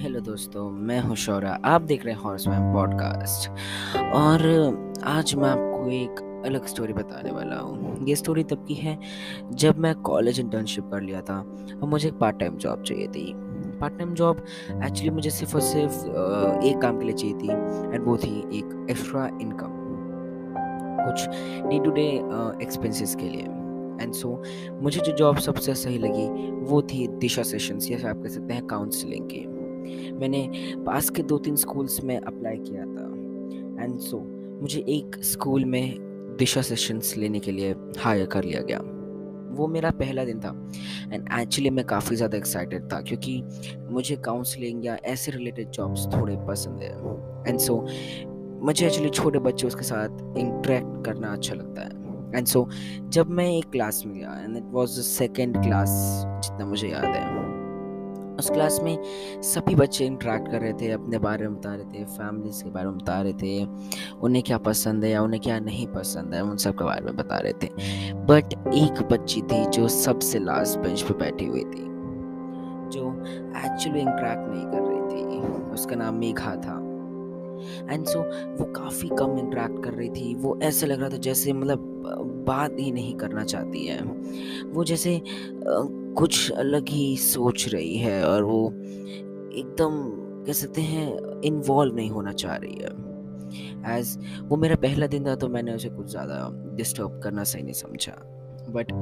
Hello दोस्तों, मैं हूँ शौरा। आप देख रहे हैं हॉर्स मैम पॉडकास्ट और आज मैं आपको एक अलग स्टोरी बताने वाला हूँ। ये स्टोरी तब की है जब मैं कॉलेज इंटर्नशिप कर लिया था और मुझे एक पार्ट टाइम जॉब चाहिए थी। पार्ट टाइम जॉब एक्चुअली मुझे सिर्फ़ और सिर्फ़ एक काम के लिए चाहिए थी एंड वो थी एक एक्स्ट्रा इनकम कुछ डे टू डे एक्सपेंसेस के लिए। एंड सो मुझे जो जॉब सबसे सही लगी वो थी दिशा सेशंस या आप कह सकते हैं काउंसलिंग की। मैंने पास के दो तीन स्कूल्स में अप्लाई किया था। एंड सो मुझे एक स्कूल में दिशा सेशंस लेने के लिए हायर कर लिया गया। वो मेरा पहला दिन था। एंड एक्चुअली मैं काफ़ी ज़्यादा एक्साइटेड था क्योंकि मुझे काउंसलिंग या ऐसे रिलेटेड जॉब्स थोड़े पसंद है। एंड सो so, मुझे एक्चुअली छोटे बच्चों के साथ इंटरेक्ट करना अच्छा लगता है। एंड सो जब मैं एक क्लास में गया and it was second class जितना मुझे याद है, उस क्लास में सभी बच्चे इंटरेक्ट कर रहे थे, अपने बारे में बता रहे थे फैमिलीज़ के बारे में बता रहे थे, उन्हें क्या पसंद है या उन्हें क्या नहीं पसंद है, उन सब के बारे में बता रहे थे। बट एक बच्ची थी जो सबसे लास्ट बेंच पे बैठी हुई थी, जो एक्चुअली इंटरेक्ट नहीं कर रही थी। उसका नाम मेघा था। एंड सो so, वो काफ़ी कम इंटरेक्ट कर रही थी। वो ऐसे लग रहा था जैसे मतलब बात ही नहीं करना चाहती है। वो जैसे कुछ अलग ही सोच रही है और वो एकदम कह सकते हैं इन्वॉल्व नहीं होना चाह रही है। एज वो मेरा पहला दिन था तो मैंने उसे कुछ ज़्यादा डिस्टर्ब करना सही नहीं समझा। बट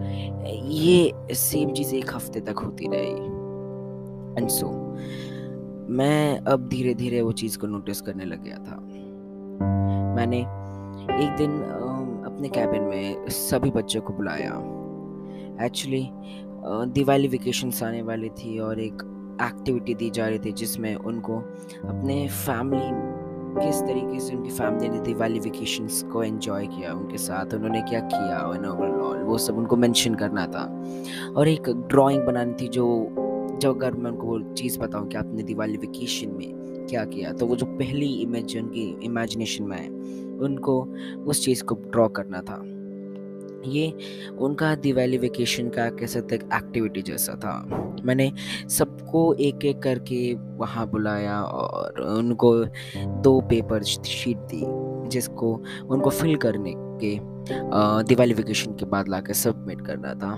ये सेम चीज़ एक हफ़्ते तक होती रही। एंड सो मैं अब धीरे धीरे वो चीज़ को नोटिस करने लग गया था। मैंने एक दिन अपने कैबिन में सभी बच्चों को बुलाया। एक्चुअली दिवाली वेकेशंस आने वाली थी और एक एक्टिविटी दी जा रही थी जिसमें उनको अपने फैमिली किस तरीके से उनकी फैमिली ने दिवाली वेकेशंस को एंजॉय किया, उनके साथ उन्होंने क्या किया वो सब उनको मेंशन करना था। और एक ड्राइंग बनानी थी जो जब अगर मैं उनको वो चीज़ बताऊँ कि आपने दिवाली वेकेशन में क्या किया तो वो जो पहली इमेज उनकी इमेजिनेशन में आए, उनको उस चीज़ को ड्रॉ करना था। ये उनका दिवाली वेकेशन का कह सकते एक्टिविटी जैसा था। मैंने सबको एक एक करके वहाँ बुलाया और उनको दो पेपर शीट दी, जिसको उनको फिल करने के दिवाली वेकेशन के बाद ला सबमिट करना था।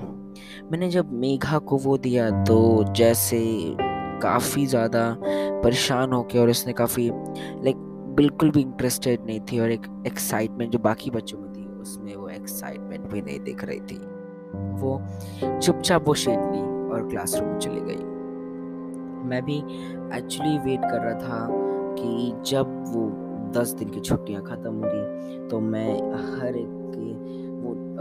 मैंने जब मेघा को वो दिया तो जैसे काफ़ी ज़्यादा परेशान होके और उसने काफ़ी लाइक बिल्कुल भी इंटरेस्टेड नहीं थी और एक एक्साइटमेंट जो बाकी बच्चों में थी, उसमें वो एक्साइटमेंट भी नहीं दिख रही थी। वो चुपचाप वो शीट ली और क्लासरूम में चली गई। मैं भी एक्चुअली वेट कर रहा था कि जब वो दस दिन की छुट्टियाँ ख़त्म होंगी तो मैं हर एक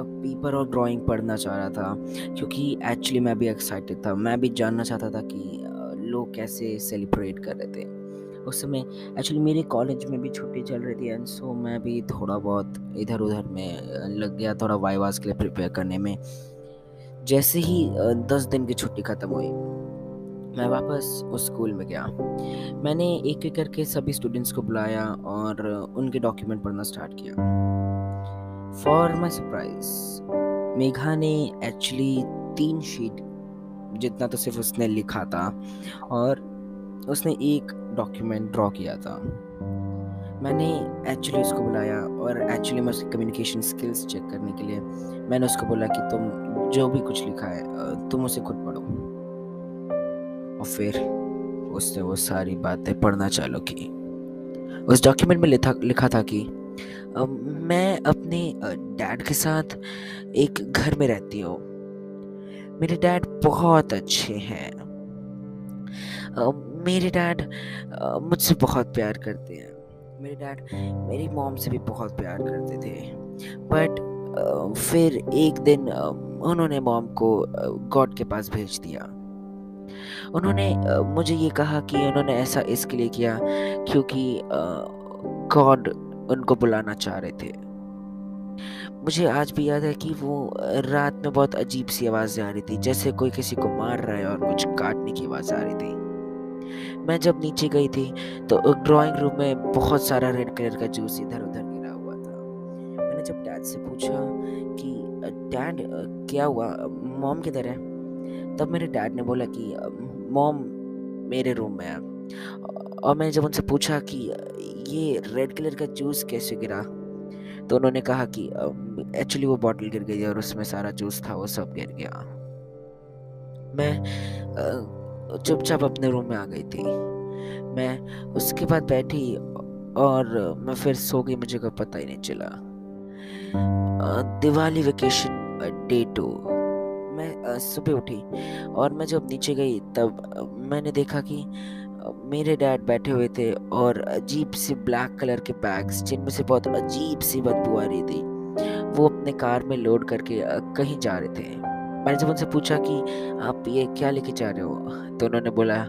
पेपर और ड्राइंग पढ़ना चाह रहा था, क्योंकि एक्चुअली मैं भी एक्साइटेड था। मैं भी जानना चाहता था कि लोग कैसे सेलिब्रेट कर रहे थे। उस समय एक्चुअली मेरे कॉलेज में भी छुट्टी चल रही थी एंड सो मैं भी थोड़ा बहुत इधर उधर में लग गया थोड़ा वाईवास के लिए प्रिपेयर करने में। जैसे ही दस दिन की छुट्टी ख़त्म हुई, मैं वापस उस स्कूल में गया। मैंने एक एक करके सभी स्टूडेंट्स को बुलाया और उनके डॉक्यूमेंट पढ़ना स्टार्ट किया। फॉर माई सरप्राइज़ मेघा ने एक्चुअली तीन शीट जितना तो सिर्फ़ उसने लिखा था, और उसने एक डॉक्यूमेंट ड्रॉ किया था। मैंने एक्चुअली उसको बुलाया और एक्चुअली मैं उसकी कम्युनिकेशन स्किल्स चेक करने के लिए, मैंने उसको बोला कि तुम जो भी कुछ लिखा है तुम उसे खुद पढ़ो। और फिर उसने वो सारी बातें पढ़ना चालू की। उस डॉक्यूमेंट में लिखा लिखा था कि मैं अपने डैड के साथ एक घर में रहती हूँ। मेरे डैड बहुत अच्छे हैं। मेरे डैड मुझसे बहुत प्यार करते हैं। मेरे डैड मेरी मॉम से भी बहुत प्यार करते थे। बट फिर एक दिन उन्होंने मॉम को गॉड के पास भेज दिया। उन्होंने मुझे ये कहा कि उन्होंने ऐसा इसके लिए किया क्योंकि गॉड उनको बुलाना चाह रहे थे। मुझे आज भी याद है कि वो रात में बहुत अजीब सी आवाज़ें आ रही थी, जैसे कोई किसी को मार रहा है और कुछ काटने की आवाज़ आ रही थी। मैं जब नीचे गई थी तो ड्राइंग रूम में बहुत सारा रेड कलर का जूस इधर उधर गिरा हुआ था। मैंने जब डैड से पूछा कि डैड क्या हुआ? मॉम किधर है? तब मेरे डैड ने बोला कि मॉम मेरे रूम में है। और मैंने जब उनसे पूछा कि ये रेड कलर का जूस कैसे गिरा? तो उन्होंने कहा कि एक्चुअली वो बॉटल गिर गई और उसमें सारा जूस था, वो सब गिर गया। मैं चुपचाप अपने रूम में आ गई थी। मैं उसके बाद बैठी और मैं फिर सो गई, मुझे कोई पता ही नहीं चला। दिवाली वेकेशन डे टू मैं सुबह उठी और मैं जब नीचे गई, तब मैंने देखा कि मेरे डैड बैठे हुए थे और अजीब सी ब्लैक कलर के बैग्स, जिनमें से बहुत अजीब सी बदबू आ रही थी, वो अपने कार में लोड करके कहीं जा रहे थे। मैंने जब उनसे पूछा कि, आप ये क्या लेके जा रहे हो? तो उन्होंने बोला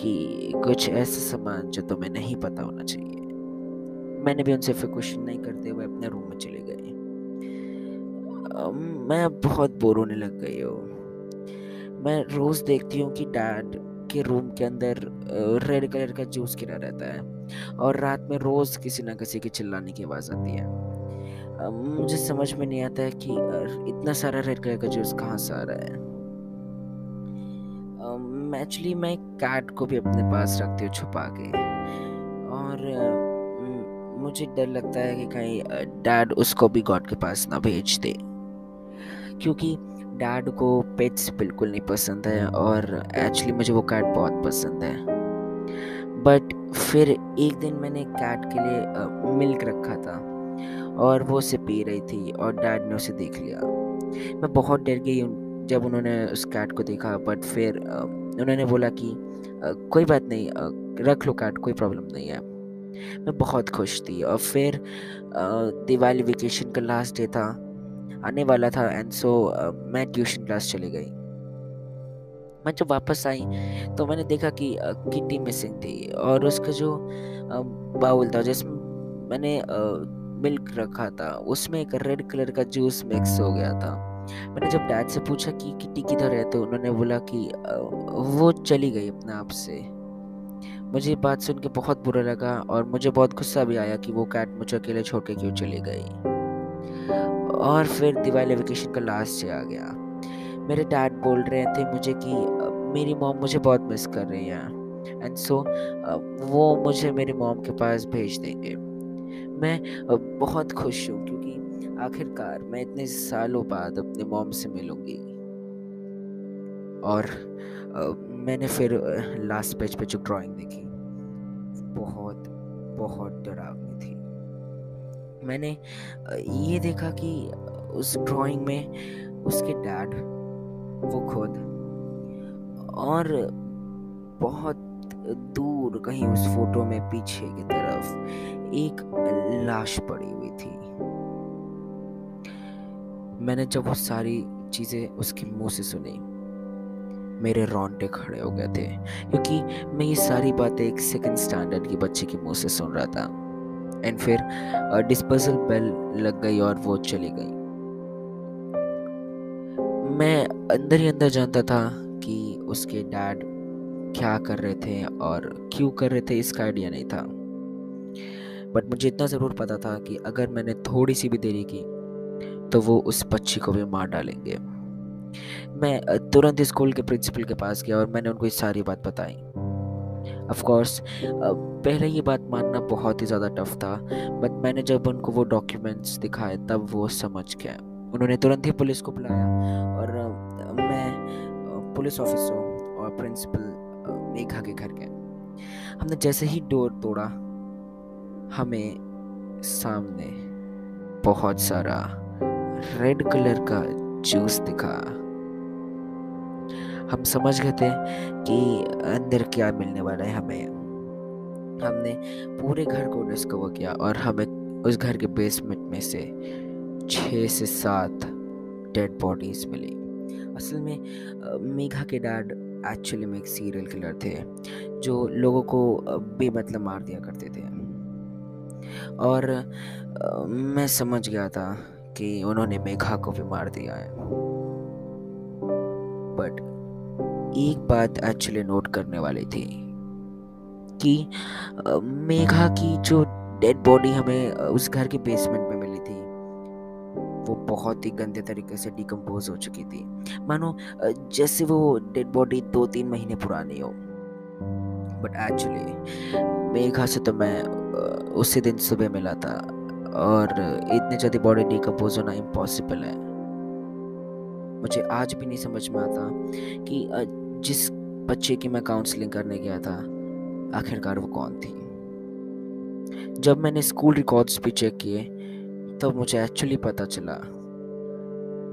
कि, कुछ ऐसा सामान जो तुम्हें नहीं पता होना चाहिए। मैंने भी उनसे फिर क्वेश्चन नहीं करते हुए अपने रूम में चले गए। मैं बहुत बोर होने लग गई हूँ। मैं रोज़ देखती हूँ कि डैड के रूम के अंदर रेड कलर का जूस गिरा रहता है और रात में रोज़ किसी ना किसी की चिल्लाने की आवाज़ आती है। मुझे समझ में नहीं आता है कि इतना सारा रेड कलर का जूस कहाँ से आ रहा है। एक्चुअली मैं कैट को भी अपने पास रखती हूँ छुपा के। और मुझे डर लगता है कि कहीं डैड उसको भी गॉड के पास ना भेज दे। क्योंकि डैड को पेट्स बिल्कुल नहीं पसंद है और एक्चुअली मुझे वो कैट बहुत पसंद है। बट फिर एक दिन मैंने कैट के लिए मिल्क रखा था और वो उसे पी रही थी और डैड ने उसे देख लिया। मैं बहुत डर गई जब उन्होंने उस कैट को देखा बट फिर उन्होंने बोला कि कोई बात नहीं रख लो कैट कोई प्रॉब्लम नहीं है। मैं बहुत खुश थी और फिर दिवाली वेकेशन का लास्ट डे था। आने वाला था एंड सो मैं ट्यूशन क्लास चली गई। मैं जब वापस आई तो मैंने देखा कि किटी मिसिंग थी और उसका जो बाउल था, जिसमें मैंने मिल्क रखा था, उसमें एक रेड कलर का जूस मिक्स हो गया था। मैंने जब डैड से पूछा कि किटी किधर है तो उन्होंने बोला कि वो चली गई अपने आप से। मुझे बात सुन के बहुत बुरा लगा और मुझे बहुत गुस्सा भी आया कि वो कैट मुझे अकेले छोड़ के क्यों चली गई। और फिर दिवाली वेकेशन का लास्ट आ गया। मेरे डैड बोल रहे थे मुझे कि मेरी मॉम मुझे बहुत मिस कर रही है। एंड सो so, वो मुझे मेरी मॉम के पास भेज देंगे। मैं बहुत खुश हूँ क्योंकि आखिरकार मैं इतने सालों बाद अपने मॉम से मिलूँगी। और मैंने फिर लास्ट पेज पे जो ड्राइंग देखी बहुत बहुत डरावनी थी। मैंने ये देखा कि उस ड्राइंग में उसके डैड वो खुद, और बहुत दूर कहीं उस फ़ोटो में पीछे की तरफ़ एक लाश पड़ी हुई थी। मैंने जब वो सारी चीज़ें उसके मुँह से सुनी, मेरे रोंटे खड़े हो गए थे, क्योंकि मैं ये सारी बातें एक सेकंड स्टैंडर्ड की बच्चे के मुँह से सुन रहा था। एंड फिर डिस्पोजल बेल लग गई और वो चली गई। मैं अंदर ही अंदर जानता था कि उसके डैड क्या कर रहे थे और क्यों कर रहे थे, इसका आइडिया नहीं था। बट मुझे इतना ज़रूर पता था कि अगर मैंने थोड़ी सी भी देरी की तो वो उस पक्षी को भी मार डालेंगे। मैं तुरंत स्कूल के प्रिंसिपल के पास गया और मैंने उनको ये सारी बात बताई। ऑफ़ कोर्स पहले ये बात मानना बहुत ही ज़्यादा टफ था बट मैंने जब उनको वो डॉक्यूमेंट्स दिखाए, तब वो समझ गए। उन्होंने तुरंत ही पुलिस को बुलाया और मैं पुलिस ऑफिसर और प्रिंसिपल मेघा के घर गए। हमने जैसे ही डोर तोड़ा, हमें सामने बहुत सारा रेड कलर का जूस दिखा। हम समझ गए थे कि अंदर क्या मिलने वाला है हमें। हमने पूरे घर को डिस्कवर किया और हमें उस घर के बेसमेंट में से छः से सात डेड बॉडीज मिली। असल में मेघा के डैड एक्चुअली में एक सीरियल किलर थे, जो लोगों को बेमतलब मार दिया करते थे। और मैं समझ गया था कि उन्होंने मेघा को भी मार दिया है। बट एक बात एक्चुअली नोट करने वाली थी कि मेघा की जो डेड बॉडी हमें उस घर के बेसमेंट में मिली थी, वो बहुत ही गंदे तरीके से डिकम्पोज हो चुकी थी। मानो जैसे वो डेड बॉडी दो तीन महीने पुरानी हो। बट एक्चुअली मेघा से तो मैं उसी दिन सुबह मिला था और इतनी जल्दी बॉडी डिकम्पोज होना इम्पॉसिबल है। मुझे आज भी नहीं समझ में आता कि जिस बच्चे की मैं काउंसलिंग करने गया था, आखिरकार वो कौन थी? जब मैंने स्कूल रिकॉर्ड्स भी चेक किए, तब तो मुझे एक्चुअली पता चला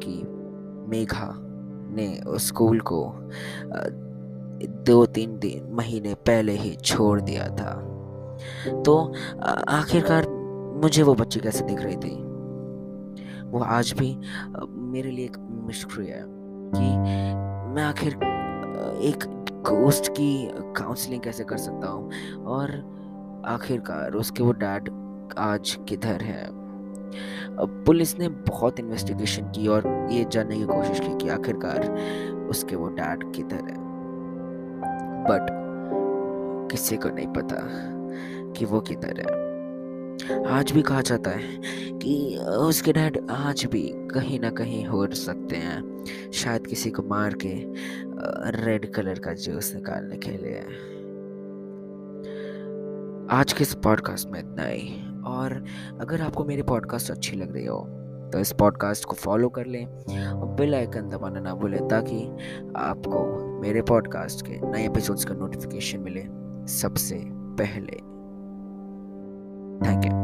कि मेघा ने उस स्कूल को दो तीन दिन, महीने पहले ही छोड़ दिया था। तो आखिरकार मुझे वो बच्ची कैसे दिख रही थी? वो आज भी मेरे लिए एक मिस्ट्री है कि मैं आखिर एक गोस्ट की काउंसलिंग कैसे कर सकता हूँ? और आखिरकार उसके वो डैड आज किधर है? पुलिस ने बहुत इन्वेस्टिगेशन की और ये जानने की कोशिश की कि आखिरकार उसके वो डैड किधर है। बट किसी को नहीं पता कि वो किधर है। आज भी कहा जाता है कि उसके डैड आज भी कहीं ना कहीं हो सकते हैं। शायद किसी को मार के रेड कलर का जूस निकालने के लिए। आज के इस पॉडकास्ट में इतना ही। और अगर आपको मेरी पॉडकास्ट अच्छी लग रही हो तो इस पॉडकास्ट को फॉलो कर लें और बेल आइकन दबाना ना भूलें, ताकि आपको मेरे पॉडकास्ट के नए एपिसोड्स का नोटिफिकेशन मिले सबसे पहले। Thank you